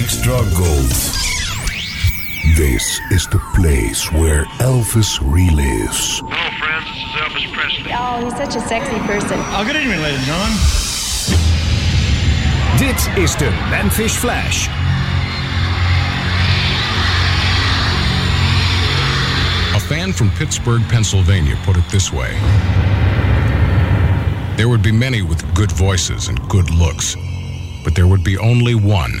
extra gold. This is the place where Elvis relives. Hello, friends. This is Elvis Presley. Oh, he's such a sexy person. Oh, good evening, ladies and gentlemen. Dit is de Memphis Flash. A fan from Pittsburgh, Pennsylvania put it this way There would be many with good voices and good looks, but there would be only one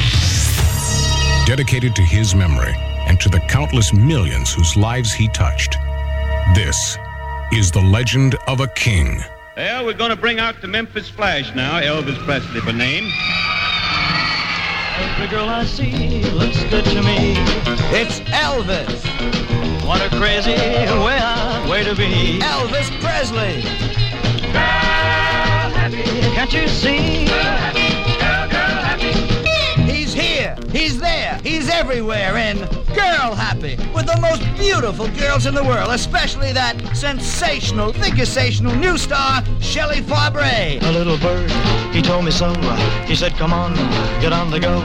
Dedicated to his memory and to the countless millions whose lives he touched, this is the legend of a king. Well, we're going to bring out the Memphis Flash now, Elvis Presley for name. Every girl I see looks good to me. It's Elvis. What a crazy way out, way to be. Elvis Presley. Girl happy. Can't you see? He's there. He's everywhere in Girl Happy with the most beautiful girls in the world, especially that sensational, sensational new star, Shelley Fabares. A little bird, he told me so. He said, come on, get on the go.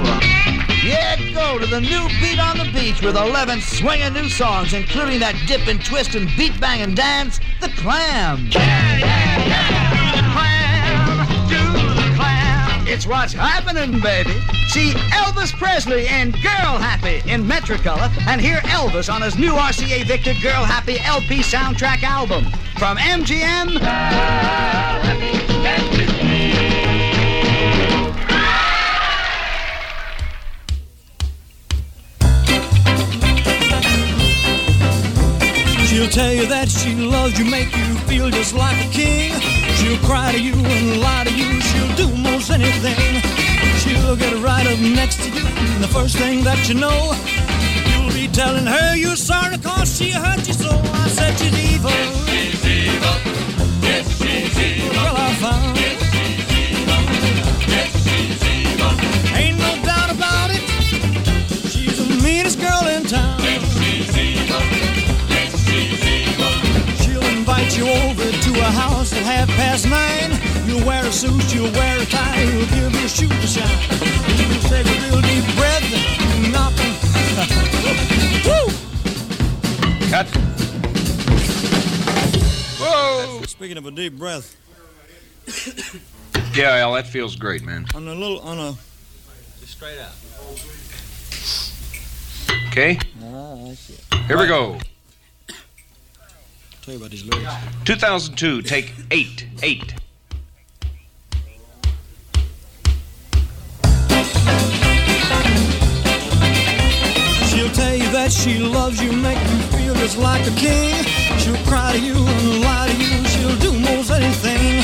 Yeah, go to the new beat on the beach with 11 swinging new songs, including that dip and twist and beat banging dance, The Clam. Yeah, yeah, yeah. It's what's happening, baby. See Elvis Presley and Girl Happy in Metrocolor, and hear Elvis on his new RCA Victor Girl Happy LP soundtrack album from MGM. She'll tell you that she loves you, make you feel just like a king. She'll cry to you and lie to you, she'll do most anything. She'll get right up next to you, and the first thing that you know, you'll be telling her you're sorry cause she hurt you so. I said she's evil. Yes, she's evil. Yes, she's evil. Well, I found. Over to a house at half past nine. You'll wear a suit, you'll wear a tie, you'll give you a shoe to shine. You'll take a real deep breath and knock. Woo! Cut. Whoa! Speaking of a deep breath, Yeah, Al, that feels great, man. on a little, on a. Just straight out. Okay? Ah, I see. Here we go. Tell you about these lyrics. 2002, take eight. Eight. She'll tell you that she loves you, make you feel just like a king. She'll cry to you and lie to you, she'll do most anything.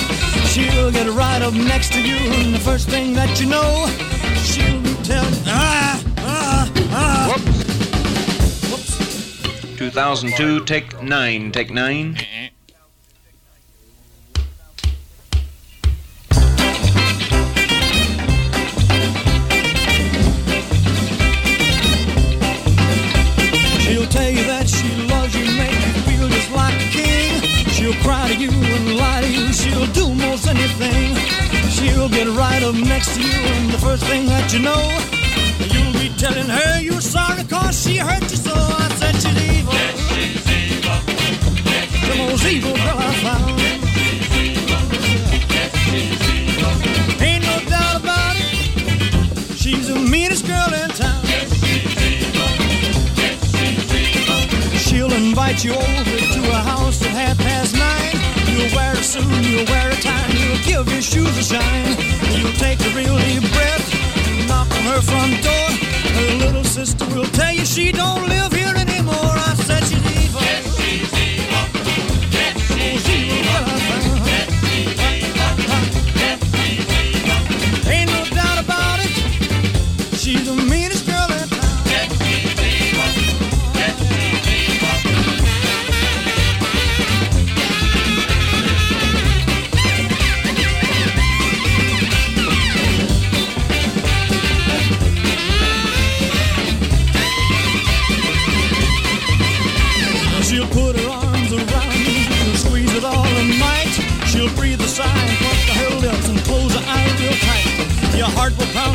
She'll get right up next to you, and the first thing that you know, she'll be telling, ah, ah, ah. Whoops. 2002, take nine. Take nine. She'll tell you that she loves you, make you feel just like a king. She'll cry to you and lie to you, she'll do most anything. She'll get right up next to you, and the first thing that you know, you'll be telling her you're sorry cause she hurt you so. Evil girl I found. Ain't no doubt about it. She's the meanest girl in town. She'll invite you over to a house at half past nine. You'll wear a suit, you'll wear a tie, you'll give your shoes a shine. You'll take a real deep breath, knock on her front door. Her little sister will tell you she don't live here anymore. I said she's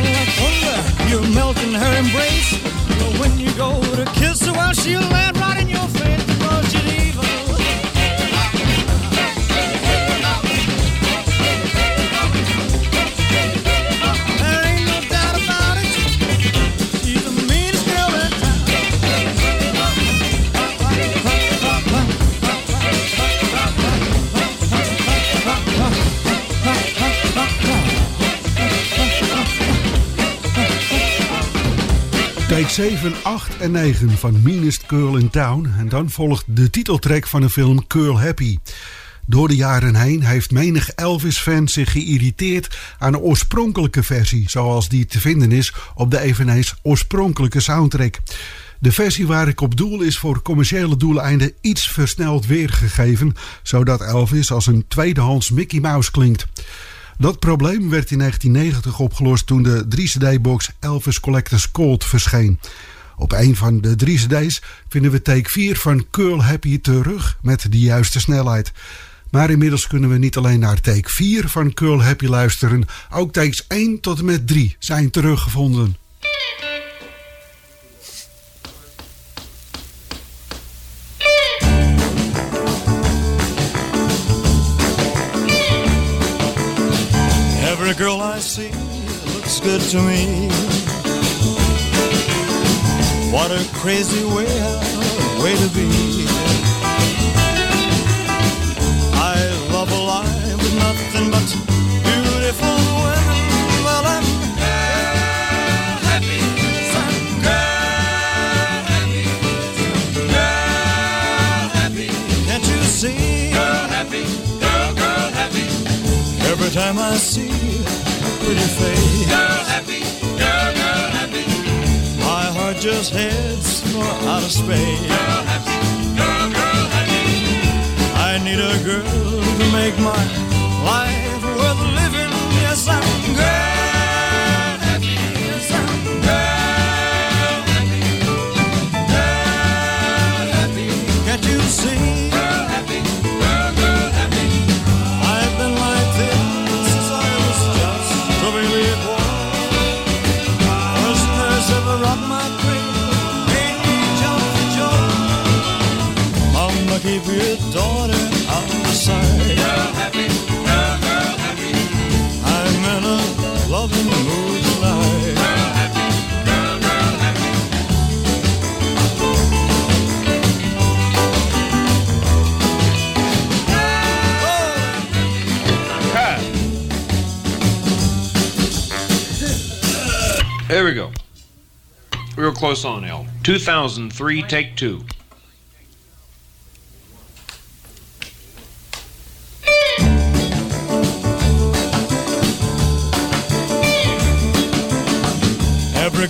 heart 7, 8 en 9 van Meanest Girl in Town. En dan volgt de titeltrack van de film Curl Happy. Door de jaren heen heeft menig Elvis-fan zich geïrriteerd aan de oorspronkelijke versie, zoals die te vinden is op de eveneens oorspronkelijke soundtrack. De versie waar ik op doel is voor commerciële doeleinden iets versneld weergegeven, zodat Elvis als een tweedehands Mickey Mouse klinkt. Dat probleem werd in 1990 opgelost toen de 3-cd-box Elvis Collector's Gold verscheen. Op een van de drie cd's vinden we take 4 van Curl Happy terug met de juiste snelheid. Maar inmiddels kunnen we niet alleen naar take 4 van Curl Happy luisteren, ook takes 1 tot en met 3 zijn teruggevonden. I see looks good to me. What a crazy way, way to be. I love a life with nothing but beautiful women. Well, I'm girl happy. I'm girl happy. Girl happy. Can't you see? Girl happy. Girl, girl happy. Every time I see pretty face, girl happy, girl, girl happy. My heart just heads for outer space. Girl happy, girl, girl happy. I need a girl to make my life worth living. Yes, I'm Your daughter. Girl happy, girl, girl happy. I'm in a loving mood tonight. Girl happy, girl, girl happy. There we go. Real close on, Al. 2003, take two.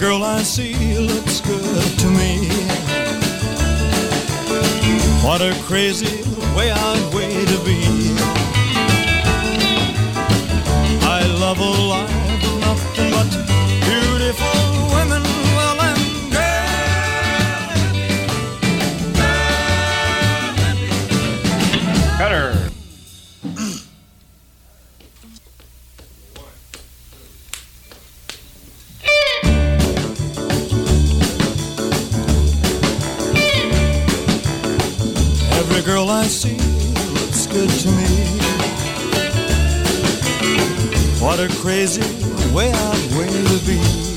Girl I see looks good to me. What a crazy way out way to be. I love a life of nothing but beautiful women. A crazy way out way to be.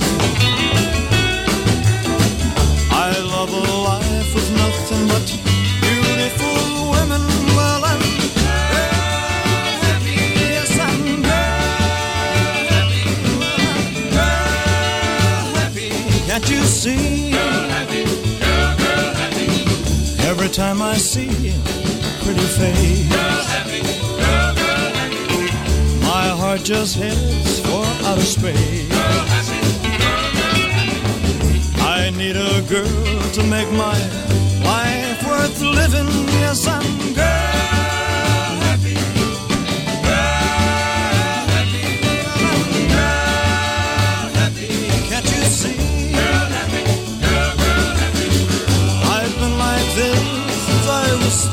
Just heads for outer space. I need a girl to make my life worth living. Yes, I'm girl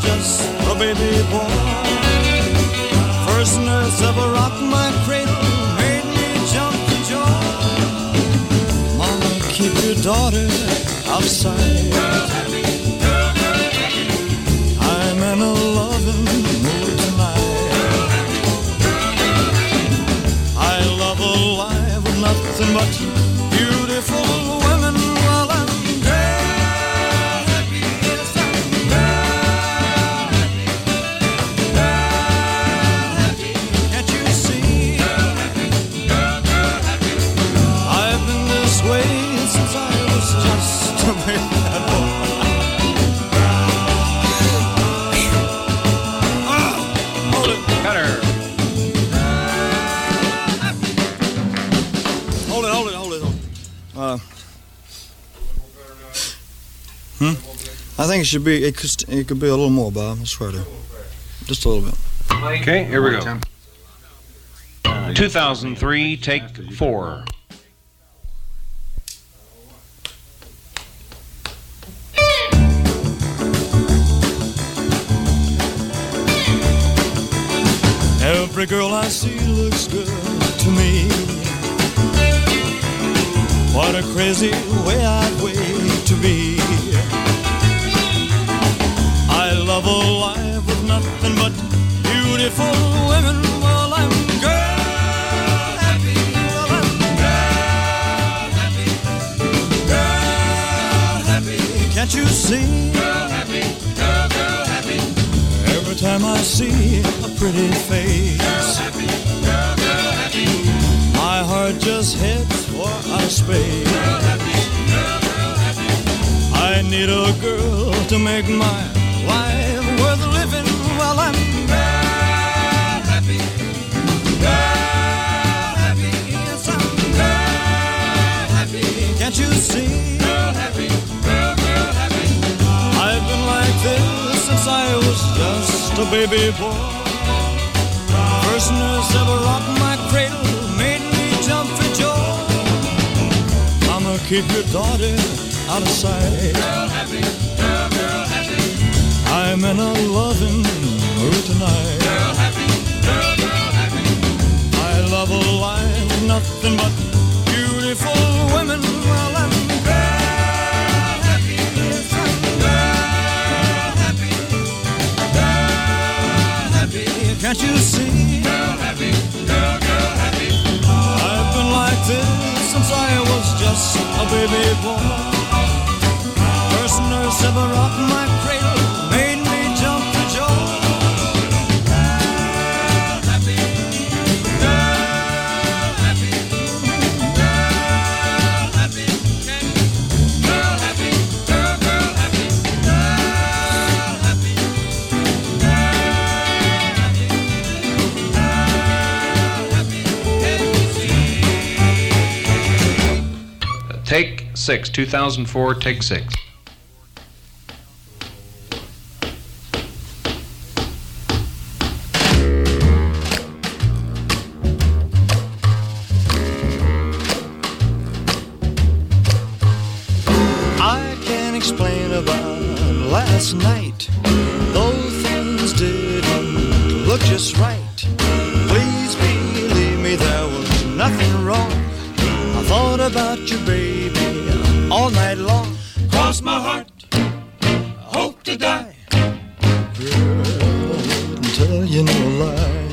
just a baby boy. Prisoners of a rock, my cradle made me jump to joy. Mama, keep your daughter outside. I'm in a loving mood tonight. I love a life of nothing but beautiful. Think it should be. It could. It could be a little more, Bob. I swear to. Just a little bit. Okay, here we go. 2003, take four. Every girl I see looks good to me. What a crazy way I'd wait to be. I love a life with nothing but beautiful women. Well, I'm girl happy. Well, I'm girl happy. Girl happy. Can't you see? Girl happy. Girl, girl happy. Every time I see a pretty face, my heart just hits for. I need girl to make my I'm girl. Girl happy. Yes, I'm girl happy. Can't you see? Girl happy. Girl, girl happy. I've been like this since I was just a baby boy. First nurse ever rocked my cradle, made me jump for joy. Mama, keep your daughter out of sight. Girl happy. I'm in a loving mood tonight. Girl happy, girl, girl happy. I love a life nothing but beautiful women. Well, I'm girl happy. Yes, I'm girl happy. Girl happy. Can't you see? Girl happy. Girl, girl happy. I've been like this since I was just a baby boy. First nurse ever rocked my 6, 2004, take 6. last night. Though things didn't look just right, please believe me, there was nothing wrong. I thought about you, baby all night long. Cross my heart, I hope to die. Girl, I wouldn't tell you no lie.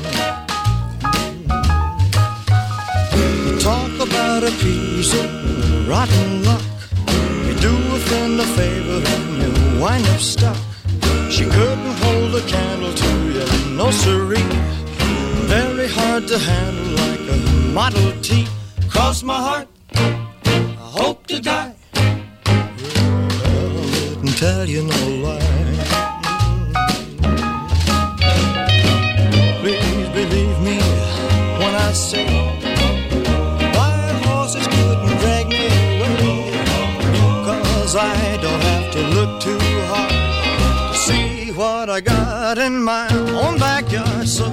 You talk about a piece of rotten luck. You do a friend a favor, and you wind up stuck. She couldn't hold a candle to you, no siree. Very hard to handle like a Model T. Cross my heart, I hope to die. Tell you no lie. Please believe me when I say wild horses couldn't drag me away. Cause I don't have to look too hard to see what I got in my own backyard. So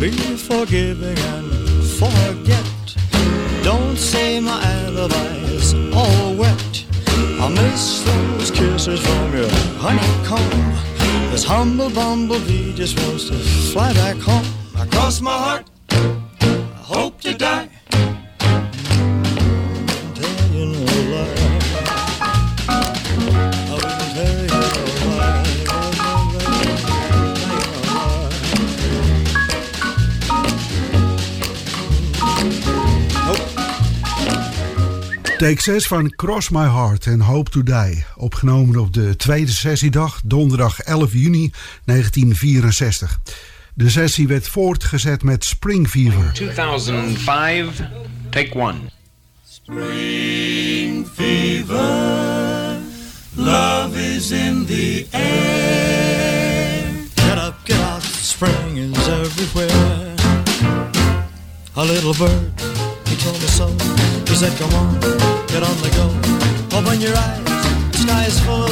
be forgiving and forget. Don't say my alibi's all wet. I miss those kisses from your honeycomb. This humble bumblebee just wants to fly back home. I cross my heart, I hope to die. Take 6 van Cross My Heart and Hope to Die. Opgenomen op de tweede sessiedag, donderdag 11 juni 1964. De sessie werd voortgezet met Spring Fever. 2005, take one. Spring fever, love is in the air. Get up, get out, spring is everywhere. A little bird, told me so. He said, come on, get on the go. Open your eyes, the sky is full.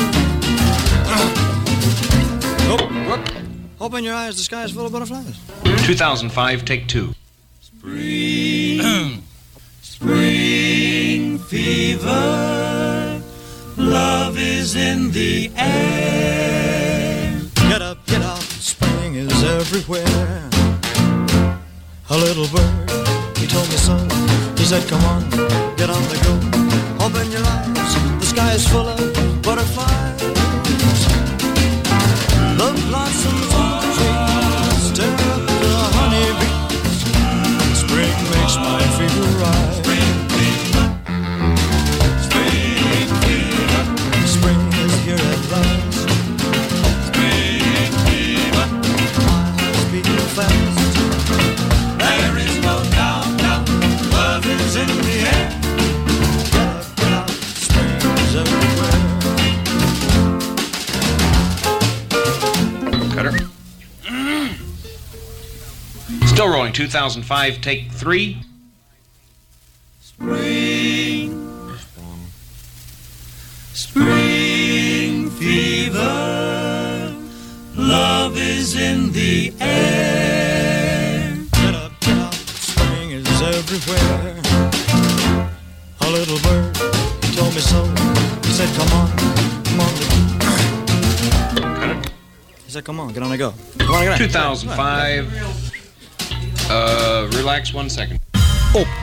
oh, open your eyes, the sky is full of butterflies. 2005, take two. Spring, spring fever, love is in the air. Get up, get up, spring is everywhere. A little bird, he told me so. He said, come on, get on the go. Open your eyes, the sky is full of butterflies. The blossoms on the trees stir up the honeybees. Spring makes my fever rise. Still rolling. 2005, take three. Spring, spring fever, love is in the air. Get up, get up, spring is everywhere. A little bird, he told me so. He said, come on, come on. He said, come on, get on the go. Come on, get on. 2005. Uh, relax one second.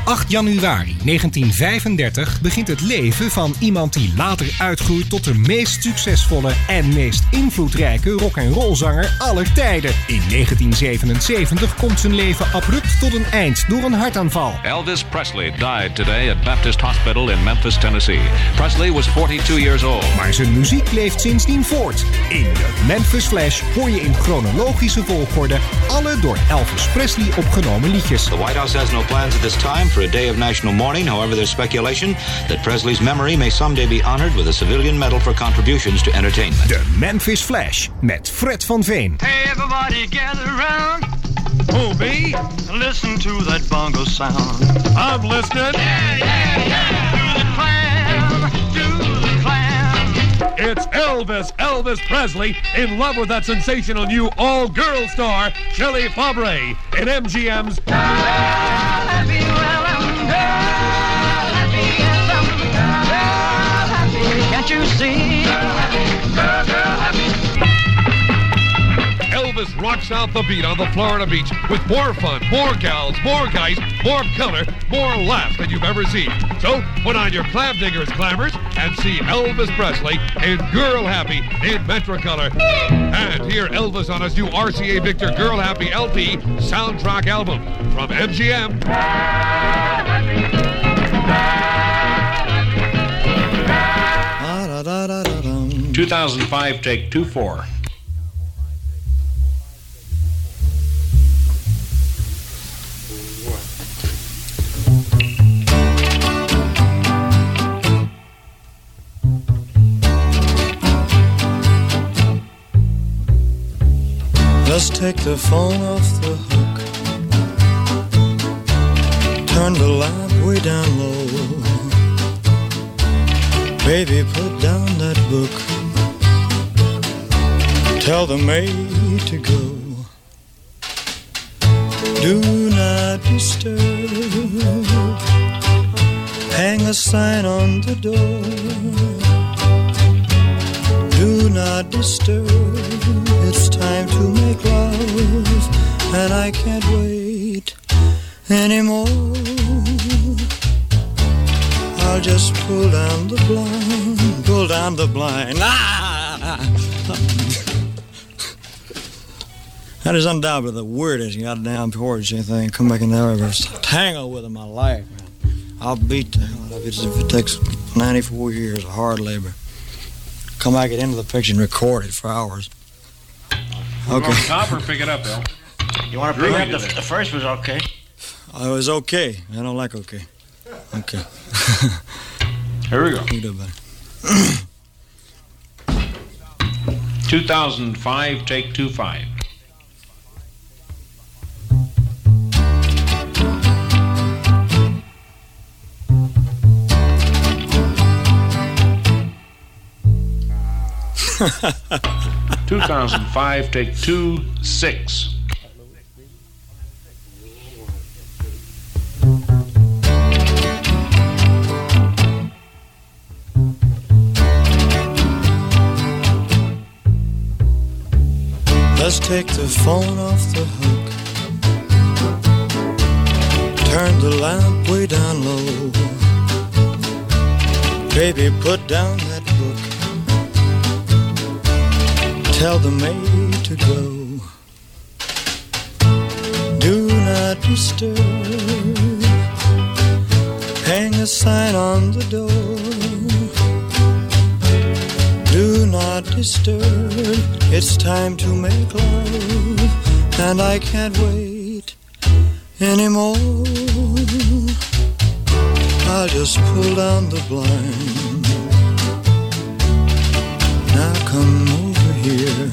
Op 8 januari 1935 begint het leven van iemand die later uitgroeit tot de meest succesvolle en meest invloedrijke rock and roll zanger aller tijden. In 1977 komt zijn leven abrupt tot een eind door een hartaanval. Elvis Presley died today at Baptist Hospital in Memphis, Tennessee. Presley was 42 years old. Maar zijn muziek leeft sindsdien voort. In de Memphis Flash hoor je in chronologische volgorde alle door Elvis Presley opgenomen liedjes. The White House has no plans at this time for a day of national mourning. However, there's speculation that Presley's memory may someday be honored with a civilian medal for contributions to entertainment. De Memphis Flash met Fred van Veen. Hey, everybody gather around. Oh, me? Listen to that bongo sound. I'm listening. Yeah, yeah, yeah. Do the clam, do the clam. It's Elvis, Elvis Presley, in love with that sensational new all-girl star, Shelley Fabares, in MGM's Happy, well, Elvis rocks out the beat on the Florida beach with more fun, more gals, more guys, more color, more laughs than you've ever seen. So put on your clam diggers clammers and see Elvis Presley in Girl Happy in Metrocolor. And hear Elvis on his new RCA Victor Girl Happy LP soundtrack album from MGM. Da, da, da, da, dum. 2005, take two four. Just take the phone off the hook. Turn the lamp way down low. Baby, put down that book. Tell the maid to go. Do not disturb. Hang a sign on the door. Do not disturb. It's time to make love, and I can't wait anymore. I'll just pull down the blind, pull down the blind. Ah! That is undoubtedly the weirdest goddamn chords thing. Come back in there ever tangle with in my life. Man. I'll beat the hell out of it if it takes 94 years of hard labor. Come back, get into the picture, and record it for hours. We're Okay. on top or pick it up, Bill? You want to Drew bring up the, the first was okay. I was okay. I don't like okay. Okay. Here we go. You do better. 2005, take two five. Two thousand five, take two six. Take the phone off the hook. Turn the lamp way down low. Baby, put down that book. Tell the maid to go. Do not disturb. Hang a sign on the door. Do not disturb. It's time to make love, and I can't wait anymore. I'll just pull down the blind. Now come over here.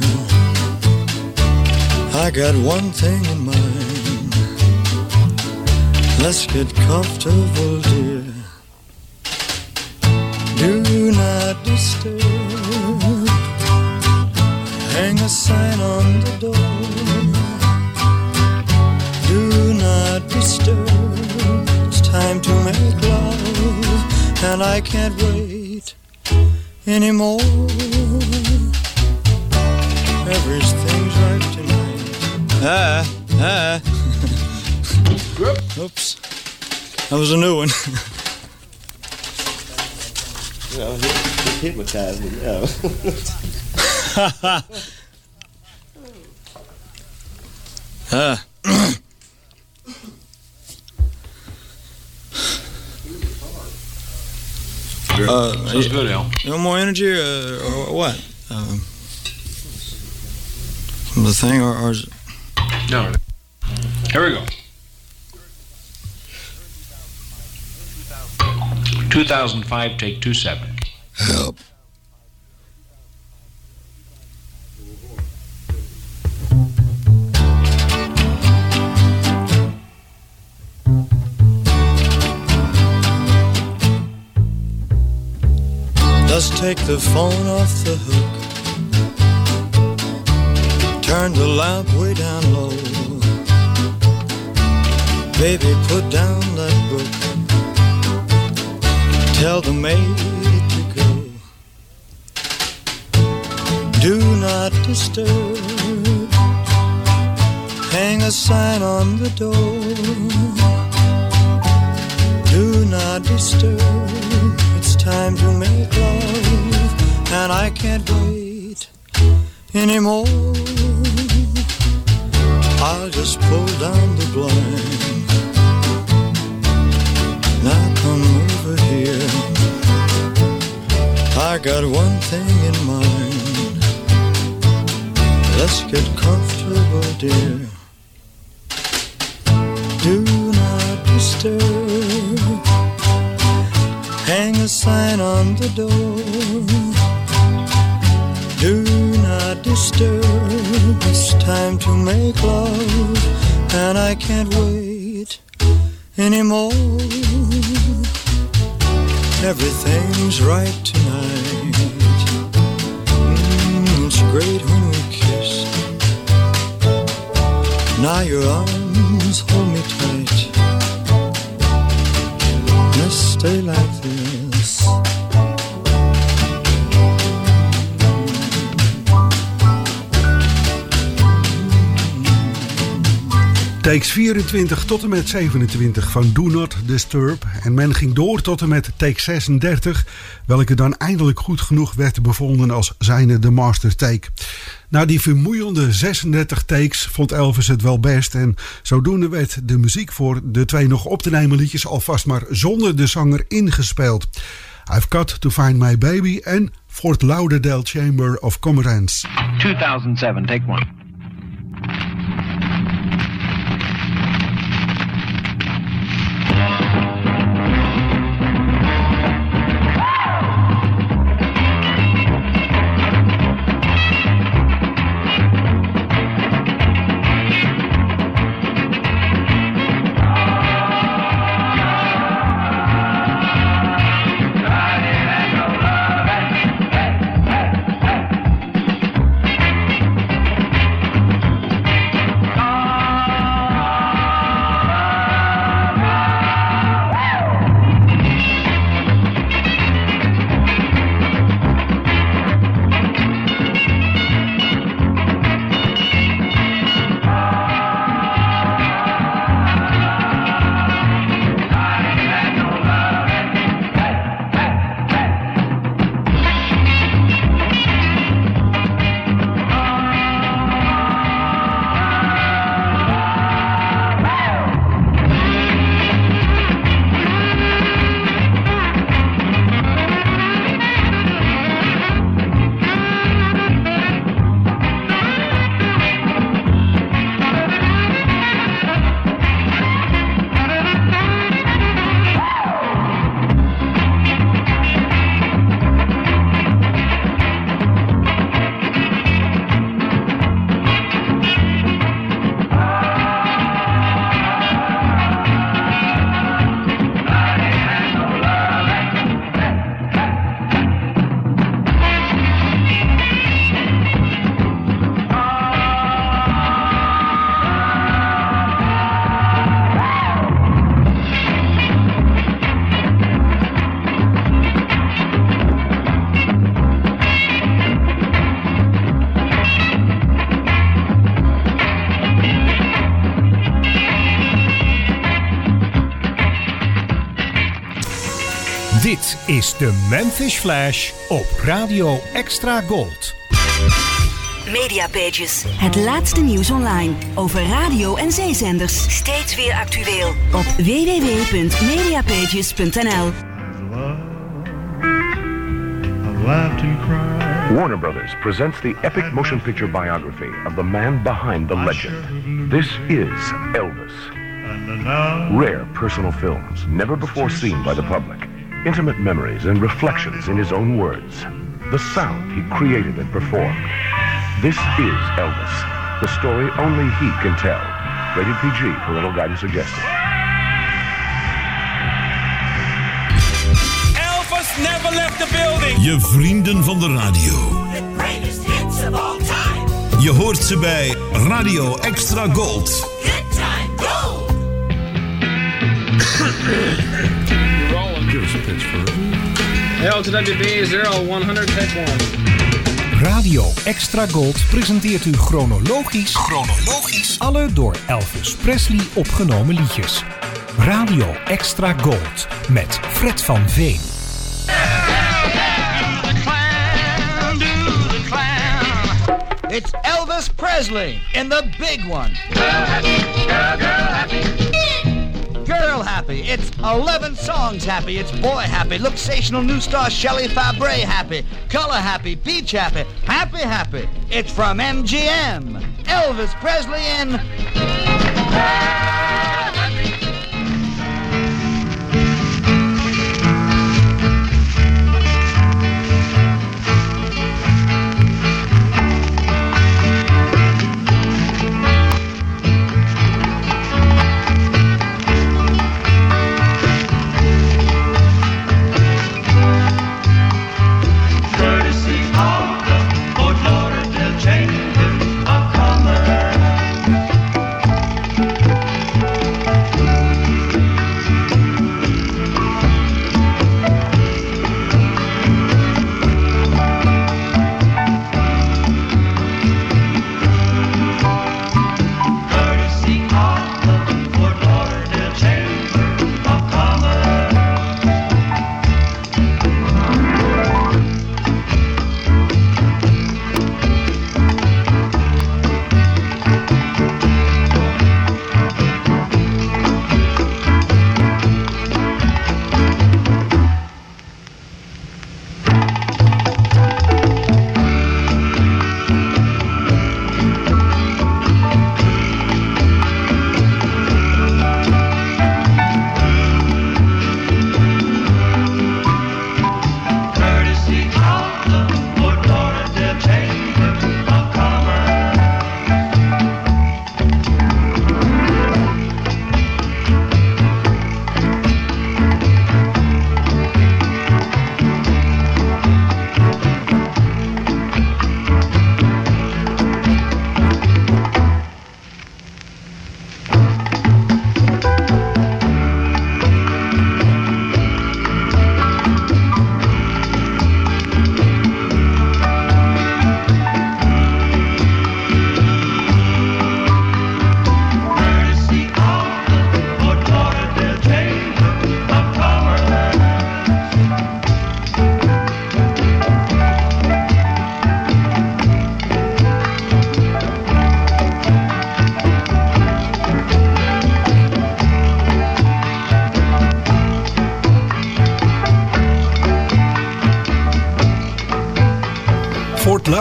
I got one thing in mind. Let's get comfortable, dear. Do not disturb. Hang a sign on the door. Do not disturb. It's time to make love, and I can't wait anymore. Everything's right tonight. Ah, ah. Oops. That was a new one. You know, he, he hypnotized me. Yeah. ah. Uh, Sounds good, Al. You more energy uh, or what? Um, the thing or, or is No. Here we go. 2005, take two seven. Help. Let's take the phone off the hook. Turn the lamp way down low. Baby, put down that book. Tell the maid to go. Do not disturb. Hang a sign on the door. Do not disturb. Time to make love, and I can't wait anymore. I'll just pull down the blind. Now come over here. I got one thing in mind. Let's get comfortable, dear. Do not disturb. Hang a sign on the door. Do not disturb. It's time to make love, and I can't wait anymore. Everything's right tonight. Mm, it's great when we kiss. Now your arms hold me tight. Let's stay like this. Takes 24 tot en met 27 van Do Not Disturb. En men ging door tot en met take 36, welke dan eindelijk goed genoeg werd bevonden als zijnde de master take. Na die vermoeiende 36 takes vond Elvis het wel best. En zodoende werd de muziek voor de twee nog op te nemen liedjes alvast maar zonder de zanger ingespeeld. I've Got to Find My Baby en Fort Lauderdale Chamber of Commerce. 2007, take one. Dit is de Memphis Flash op Radio Extra Gold. Mediapages. Het laatste nieuws online over radio en zeezenders. Steeds weer actueel. Op www.mediapages.nl Warner Brothers presents the epic motion picture biography of the man behind the legend. This is Elvis. Rare personal films, never before seen by the public. Intimate memories and reflections in his own words. The sound he created and performed. This is Elvis. The story only he can tell. Rated PG, parental guidance suggested. Elvis never left the building. Je vrienden van de radio. The greatest hits of all time. Je hoort ze bij Radio Extra Gold. Good time gold. Pitch for. LTWB 0100 take 1. Radio Extra Gold presenteert u chronologisch, chronologisch alle door Elvis Presley opgenomen liedjes. Radio Extra Gold met Fred van Veen. It's Elvis Presley in the big one. Girl happy. It's 11 songs happy. It's boy happy. Luxational new star Shelley Fabares happy. Color happy. Beach happy. Happy happy. It's from MGM. Elvis Presley in.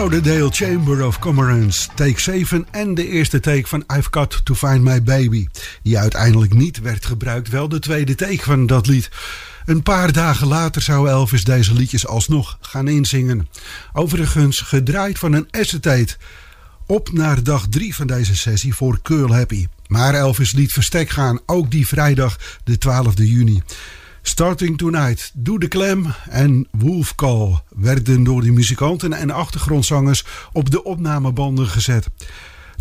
Lauderdale Chamber of Commerce, take 7 en de eerste take van I've Got to Find My Baby. Die uiteindelijk niet werd gebruikt, wel de tweede take van dat lied. Een paar dagen later zou Elvis deze liedjes alsnog gaan inzingen. Overigens gedraaid van een acetate. Op naar dag 3 van deze sessie voor Curl Happy. Maar Elvis liet verstek gaan, ook die vrijdag de 12e juni. Starting Tonight, Doe de Klem en Wolf Call werden door de muzikanten en achtergrondzangers op de opnamebanden gezet.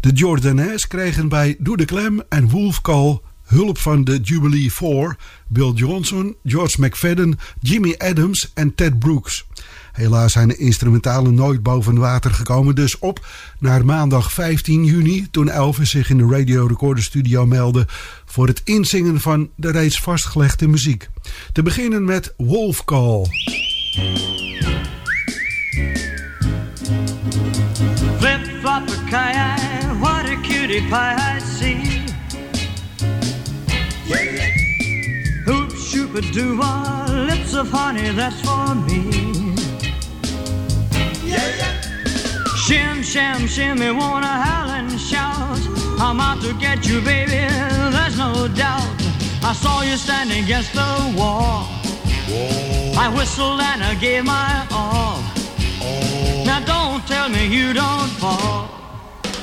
De Jordanes kregen bij Doe de Klem en Wolf Call hulp van de Jubilee 4, Bill Johnson, George McFadden, Jimmy Adams en Ted Brooks. Helaas zijn de instrumentalen nooit boven water gekomen. Dus op naar maandag 15 juni, toen Elvis zich in de Radio Recorder Studio meldde voor het inzingen van de reeds vastgelegde muziek. Te beginnen met Wolf Call. Flip flop a what a cutie pie I see. Hoop shoop a doo lips of honey, that's for me. Shim, sham, shimmy, wanna howl and shout. I'm out to get you, baby, there's no doubt. I saw you standing against the wall. I whistled and I gave my all. Oh. Now don't tell me you don't fall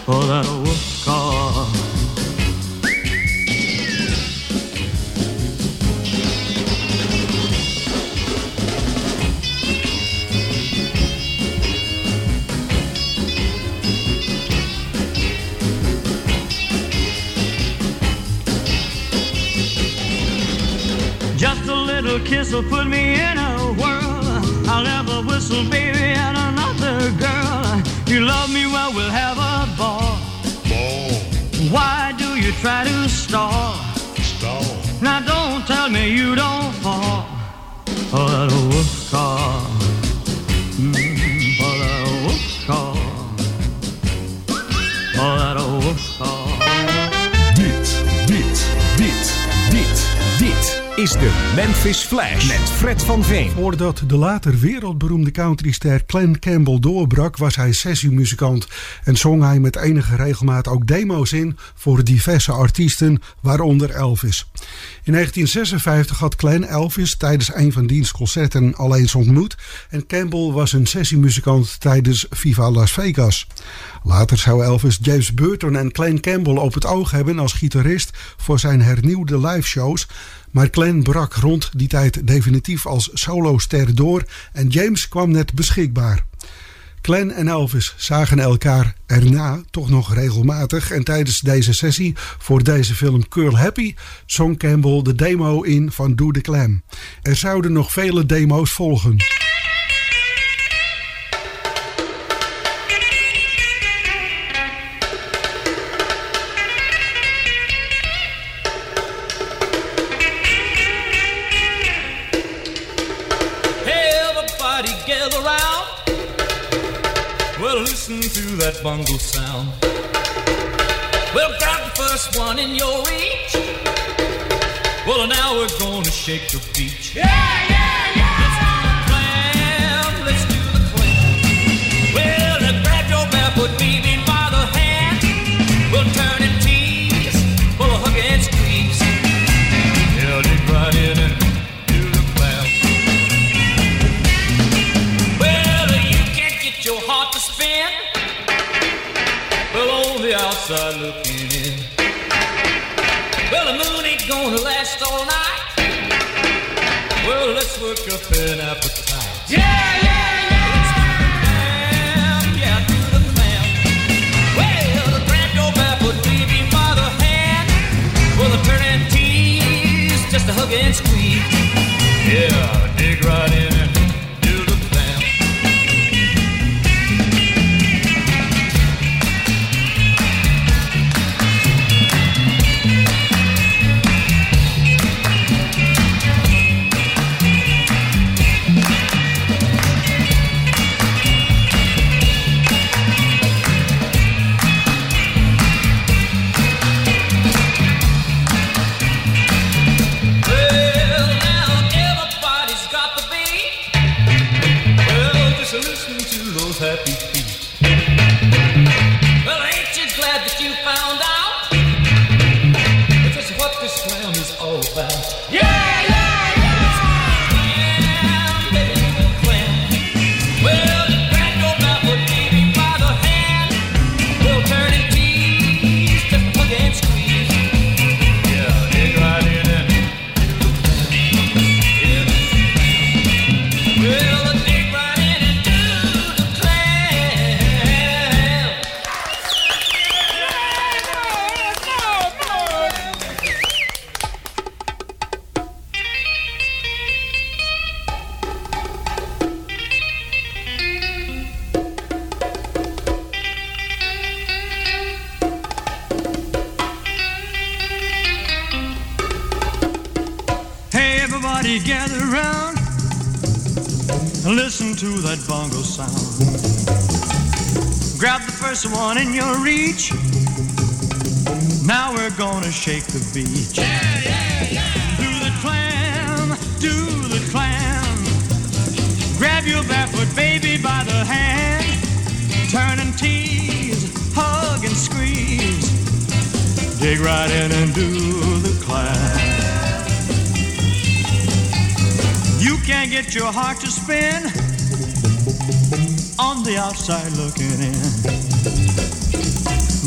for that wolf call. Little kiss will put me in a whirl. I'll never whistle, baby, at another girl. You love me well, we'll have a ball. Ball. Why do you try to stall? Stall. Now don't tell me you don't fall for that wolf call. Is de Memphis Flash met Fred van Veen. Voordat de later wereldberoemde countryster Glenn Campbell doorbrak, was hij sessiemuzikant en zong hij met enige regelmaat ook demo's in voor diverse artiesten, waaronder Elvis. In 1956 had Glenn Elvis tijdens een van diens concerten al eens ontmoet en Campbell was een sessiemuzikant tijdens Viva Las Vegas. Later zou Elvis James Burton en Glenn Campbell op het oog hebben als gitarist voor zijn hernieuwde liveshows. Maar Glenn brak rond die tijd definitief als soloster door en James kwam net beschikbaar. Glenn en Elvis zagen elkaar erna toch nog regelmatig en tijdens deze sessie voor deze film Curl Happy zong Campbell de demo in van Do the Clam. Er zouden nog vele demo's volgen. That bungle sound. Well, grab the first one in your reach. Well, now we're gonna shake the beach. Yeah. Shake the beach. Do the clam, do the clam. Grab your barefoot baby by the hand. Turn and tease, hug and squeeze. Dig right in and do the clam. You can't get your heart to spin on the outside looking in.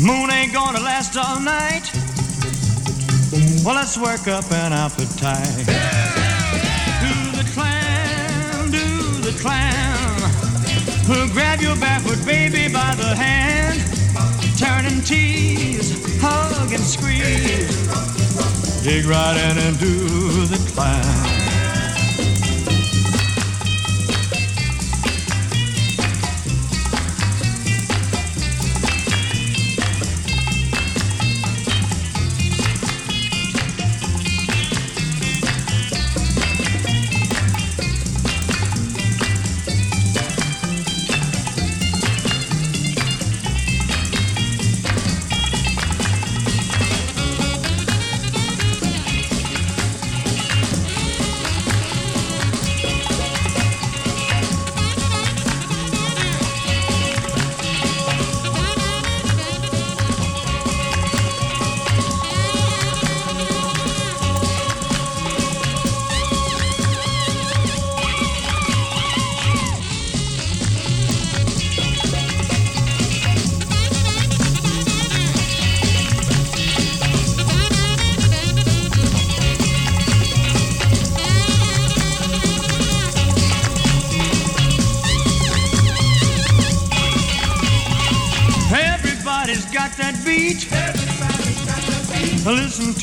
Moon ain't gonna last all night. Well, let's work up an appetite. Do the clam, do the clam. Well, grab your barefoot baby by the hand. Turn and tease, hug and squeeze. Dig right in and do the clam.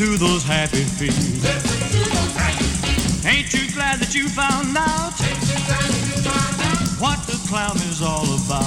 To those happy feet. Ain't you glad that you found out what the clown is all about?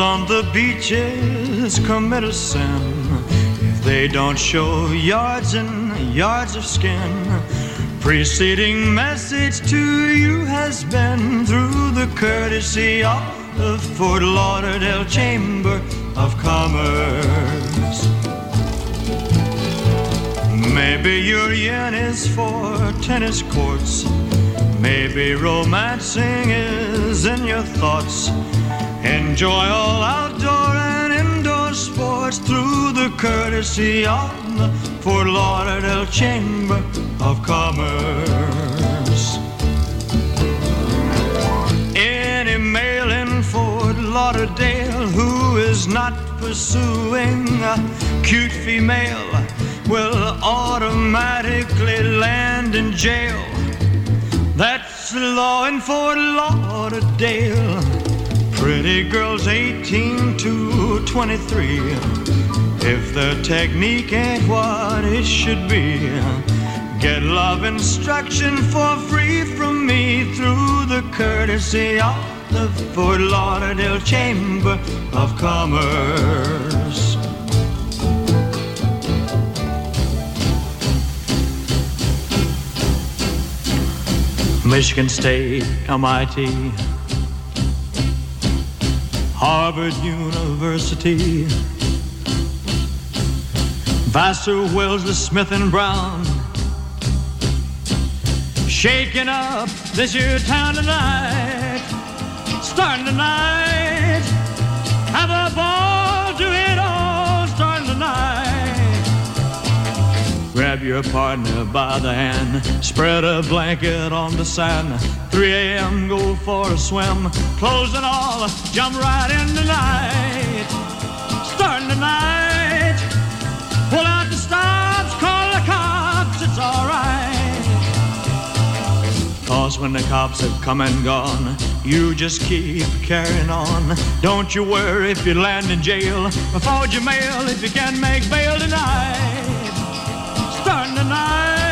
On the beaches commit a sin if they don't show yards and yards of skin. Preceding message to you has been through the courtesy of the Fort Lauderdale Chamber of Commerce. Maybe your yen is for tennis courts. Maybe romancing is in your thoughts. Enjoy all outdoor and indoor sports through the courtesy of the Fort Lauderdale Chamber of Commerce. Any male in Fort Lauderdale who is not pursuing a cute female will automatically land in jail. That's the law in Fort Lauderdale. Pretty girls 18 to 23. If the technique ain't what it should be, get love instruction for free from me through the courtesy of the Fort Lauderdale Chamber of Commerce. Michigan State, MIT, Harvard University, Vassar, Wellesley, Smith and Brown, shaking up this here town tonight, starting tonight, have a ball Grab your partner by the hand, spread a blanket on the sand. 3 a.m. go for a swim, close it all, jump right in tonight. Starting tonight, pull out the stops, call the cops, it's alright. Cause when the cops have come and gone, you just keep carrying on. Don't you worry if you land in jail, or forge your mail if you can make bail tonight starting tonight.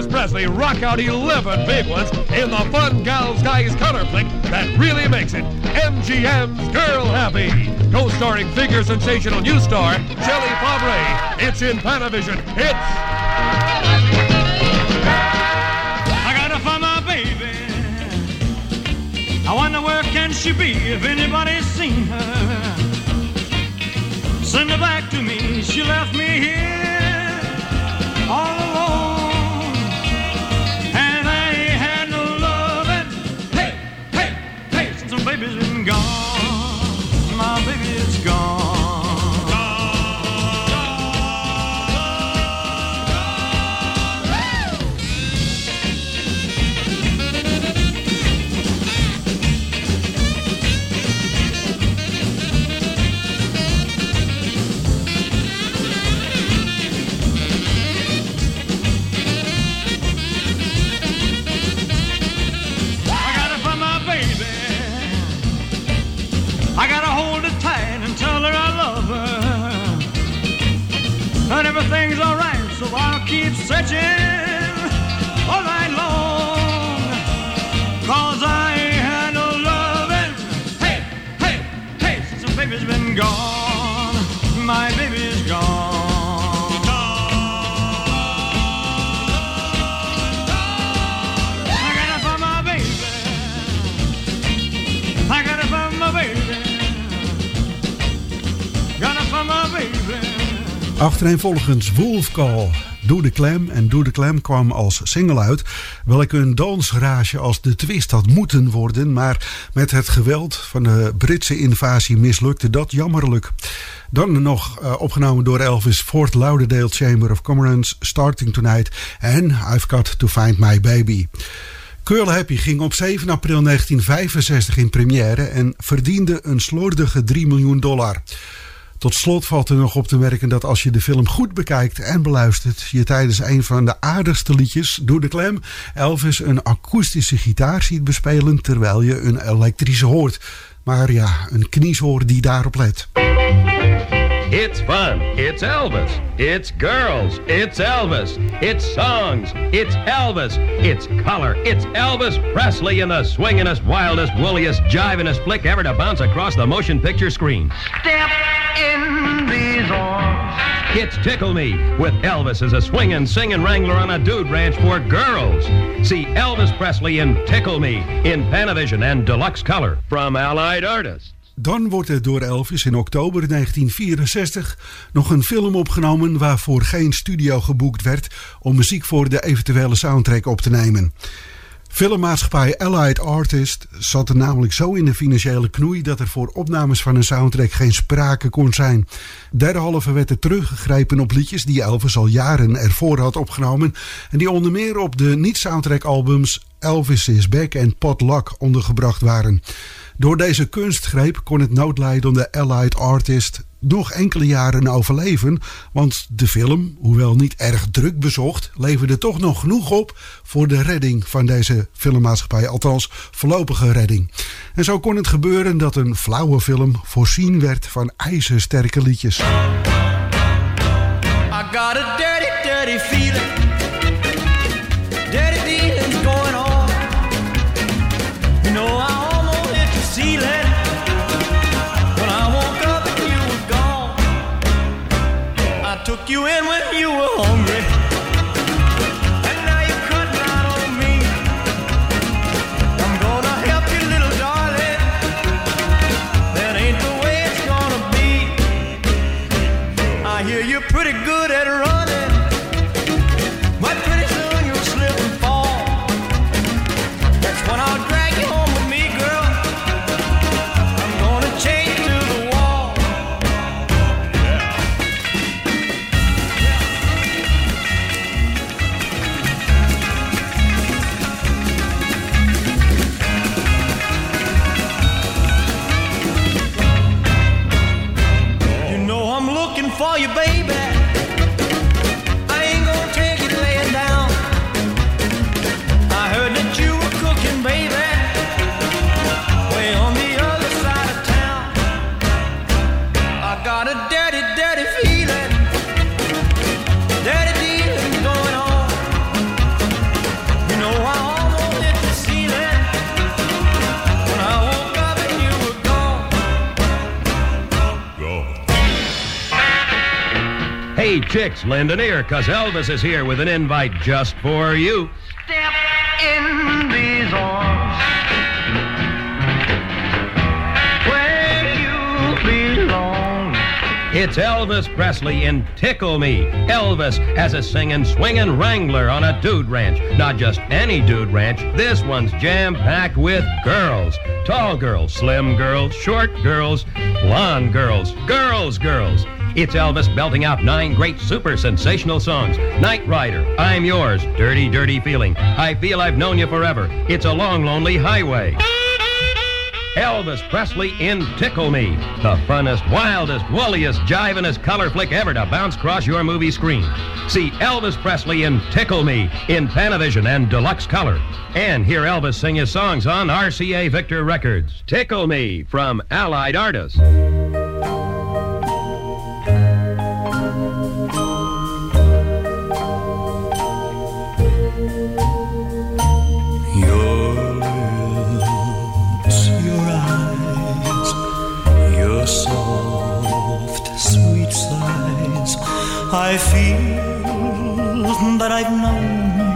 Elvis Presley rock out 11 big ones in the Fun Gals Guys color flick that really makes it MGM's Girl Happy. Co-starring figure sensational new star Shelley Fabares. It's in Panavision. It's I gotta find my baby. I wonder where can she be if anybody's seen her. Send her back to me. She left me here I'll keep searching Achtereenvolgens Wolf Call. Doe de Clam en Doe de Clam kwam als single uit. Welke een dansrage als de twist had moeten worden. Maar met het geweld van de Britse invasie mislukte dat jammerlijk. Dan nog eh, opgenomen door Elvis Fort Lauderdale Chamber of Commerce. Starting Tonight. En I've Got to Find My Baby. Curl Happy ging op 7 april 1965 in première en verdiende een slordige 3 miljoen dollar. Tot slot valt er nog op te merken dat als je de film goed bekijkt en beluistert, je tijdens een van de aardigste liedjes, Doe de Klem, Elvis een akoestische gitaar ziet bespelen terwijl je een elektrische hoort. Maar ja, een knieshoor die daarop let. It's fun. It's Elvis. It's girls. It's Elvis. It's songs. It's Elvis. It's color. It's Elvis Presley in the swinginest, wildest, wooliest, jivingest flick ever to bounce across the motion picture screen. Step in these arms. It's Tickle Me with Elvis as a swinging, singing wrangler on a dude ranch for girls. See Elvis Presley in Tickle Me in Panavision and Deluxe Color from Allied Artists. Dan wordt er door Elvis in oktober 1964 nog een film opgenomen waarvoor geen studio geboekt werd om muziek voor de eventuele soundtrack op te nemen. Filmmaatschappij Allied Artist zat er namelijk zo in de financiële knoei dat er voor opnames van een soundtrack geen sprake kon zijn. Derhalve werd er teruggegrepen op liedjes die Elvis al jaren ervoor had opgenomen en die onder meer op de niet-soundtrack albums Elvis is Back en Potluck ondergebracht waren. Door deze kunstgreep kon het noodlijdende Allied Artist nog enkele jaren overleven, want de film, hoewel niet erg druk bezocht, leverde toch nog genoeg op voor de redding van deze filmmaatschappij, althans voorlopige redding. En zo kon het gebeuren dat een flauwe film voorzien werd van ijzersterke liedjes. I got a dirty, feeling. Took you in when you were hungry. You, baby. Hey, chicks, lend an ear, cause Elvis is here with an invite just for you. Step in these arms where you belong. It's Elvis Presley in Tickle Me. Elvis as a singing, swinging wrangler on a dude ranch. Not just any dude ranch. This one's jam packed with girls. Tall girls, slim girls, short girls, blonde girls, girls, girls. It's Elvis belting out nine great super sensational songs. Night Rider, I'm Yours, Dirty, Dirty Feeling. I Feel I've Known You Forever. It's a Long, Lonely Highway. Elvis Presley in Tickle Me, the funnest, wildest, woolliest, jivinest color flick ever to bounce across your movie screen. See Elvis Presley in Tickle Me in Panavision and Deluxe Color. And hear Elvis sing his songs on RCA Victor Records. Tickle Me from Allied Artists. I feel that I've known you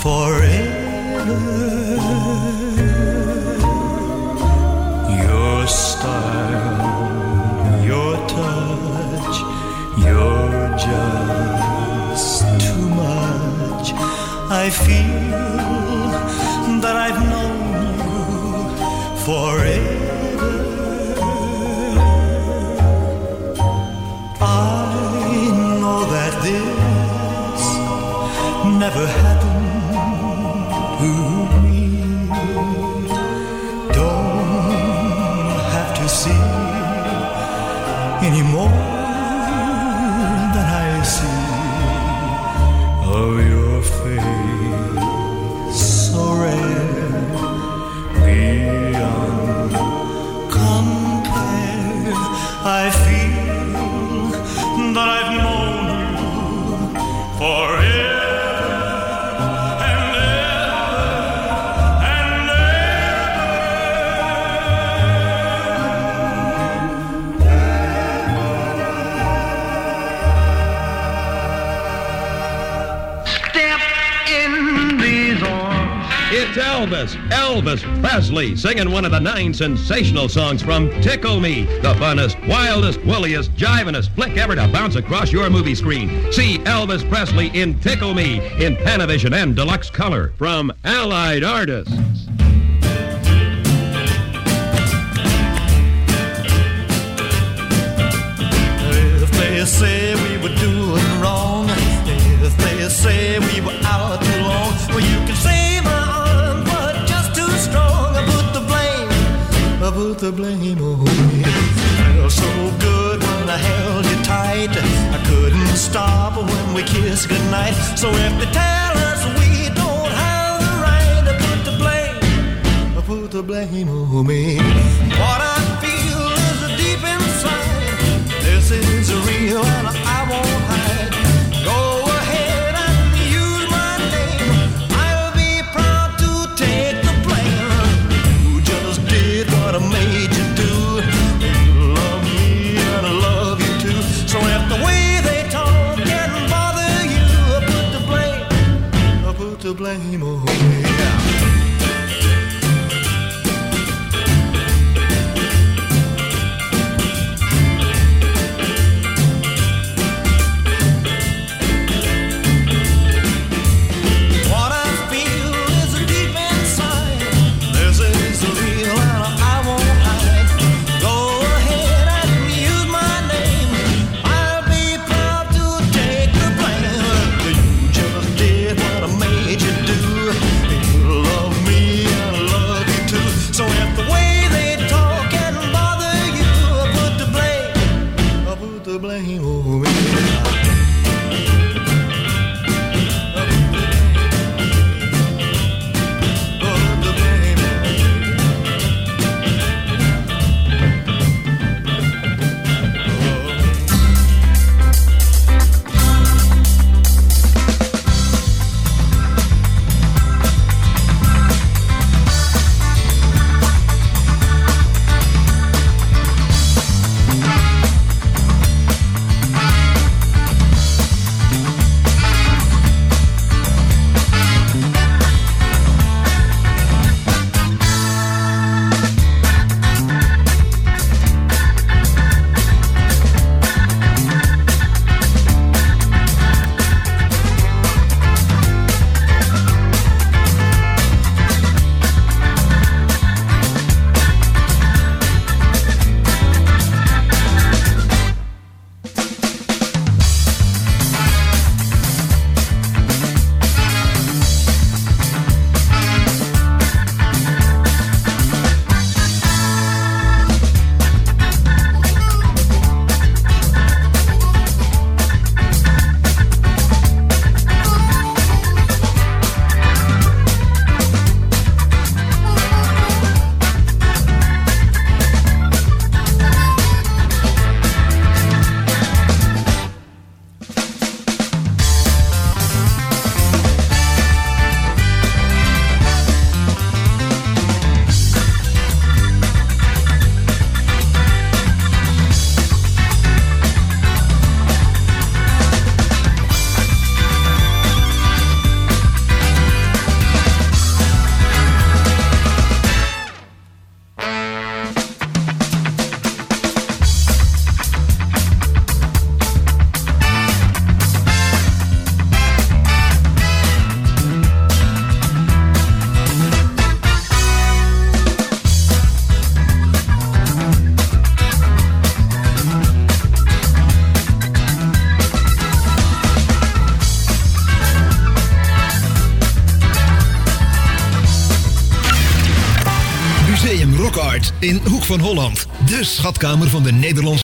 forever. Your style, your touch, you're just too much. I feel that I've known you forever. Presley, singing one of the nine sensational songs from Tickle Me, the funnest, wildest, woolliest, jivinest flick ever to bounce across your movie screen. See Elvis Presley in Tickle Me in Panavision and Deluxe Color from Allied Artists. If they say we were doing wrong, if they say we were Put the blame oh, on me. Felt so good when I held you tight. I couldn't stop when we kissed goodnight. So if they tell us we don't have the right, I put the blame, put the blame on me. What put van Holland. De schatkamer van de Nederlandse